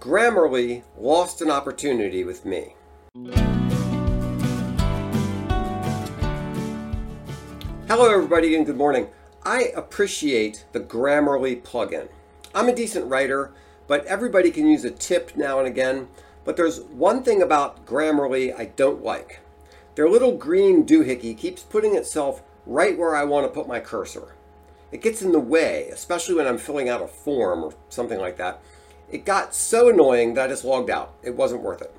Grammarly lost an opportunity with me. Hello, everybody, and good morning. I appreciate the Grammarly plugin. I'm a decent writer, but everybody can use a tip now and again. But there's one thing about Grammarly I don't like. Their little green doohickey keeps putting itself right where I want to put my cursor. It gets in the way, especially when I'm filling out a form or something like that. It got so annoying that I just logged out. It wasn't worth it.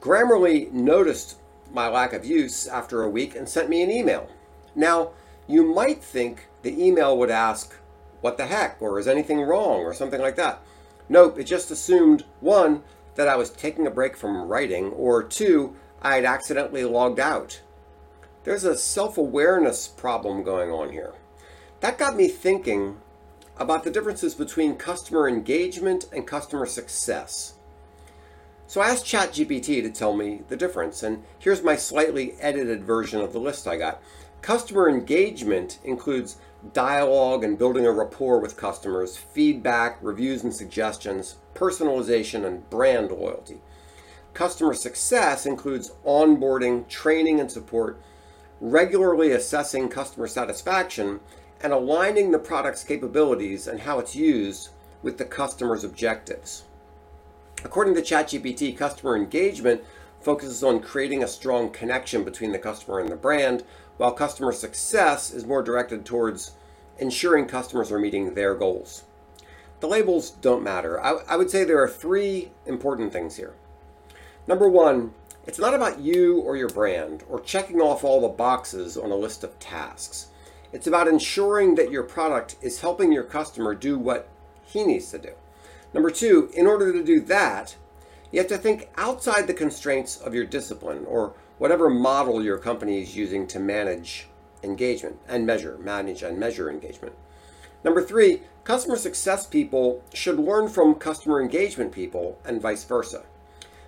Grammarly noticed my lack of use after a week and sent me an email. Now, you might think the email would ask, What the heck? or Is anything wrong? or something like that. Nope, it just assumed one, that I was taking a break from writing, or two, I had accidentally logged out. There's a self awareness problem going on here. That got me thinking about the differences between customer engagement and customer success. So I asked ChatGPT to tell me the difference, and here's my slightly edited version of the list I got. Customer engagement includes dialogue and building a rapport with customers, feedback, reviews and suggestions, personalization, and brand loyalty. Customer success includes onboarding, training and support, regularly assessing customer satisfaction, and aligning the product's capabilities and how it's used with the customer's objectives. According to ChatGPT, customer engagement focuses on creating a strong connection between the customer and the brand, while customer success is more directed towards ensuring customers are meeting their goals. The labels don't matter. I, I, would say there are three important things here. Number one, it's not about you or your brand or checking off all the boxes on a list of tasks. It's about ensuring that your product is helping your customer do what he needs to do. Number two, in order to do that, you have to think outside the constraints of your discipline or whatever model your company is using to manage engagement and measure, manage and measure engagement. Number three, customer success people should learn from customer engagement people and vice versa.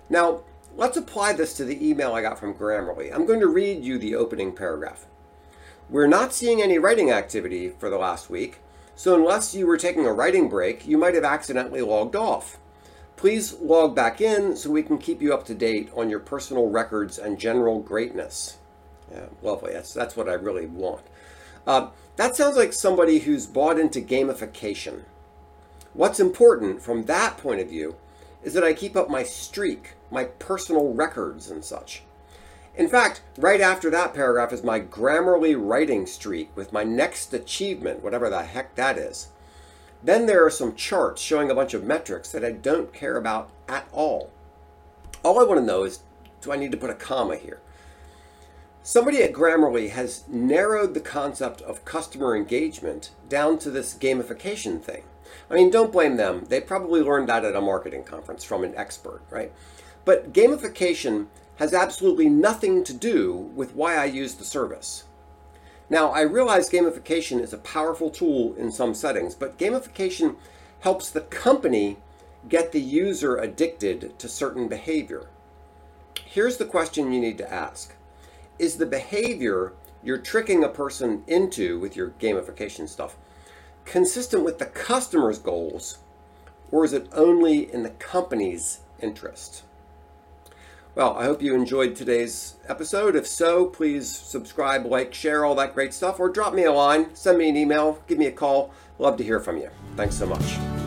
Now, let's apply this to the email I got from Grammarly. I'm going to read you the opening paragraph. We're not seeing any writing activity for the last week, so unless you were taking a writing break, you might have accidentally logged off. Please log back in so we can keep you up to date on your personal records and general greatness. Yeah, lovely. That's, that's what I really want. Uh, that sounds like somebody who's bought into gamification. What's important from that point of view is that I keep up my streak, my personal records and such. In fact, right after that paragraph is my Grammarly writing streak with my next achievement, whatever the heck that is. Then there are some charts showing a bunch of metrics that I don't care about at all. All I want to know is do I need to put a comma here? Somebody at Grammarly has narrowed the concept of customer engagement down to this gamification thing. I mean, don't blame them. They probably learned that at a marketing conference from an expert, right? But gamification has absolutely nothing to do with why I use the service. Now, I realize gamification is a powerful tool in some settings, but gamification helps the company get the user addicted to certain behavior. Here's the question you need to ask Is the behavior you're tricking a person into with your gamification stuff consistent with the customer's goals, or is it only in the company's interest? Well, I hope you enjoyed today's episode. If so, please subscribe, like, share, all that great stuff, or drop me a line, send me an email, give me a call. Love to hear from you. Thanks so much.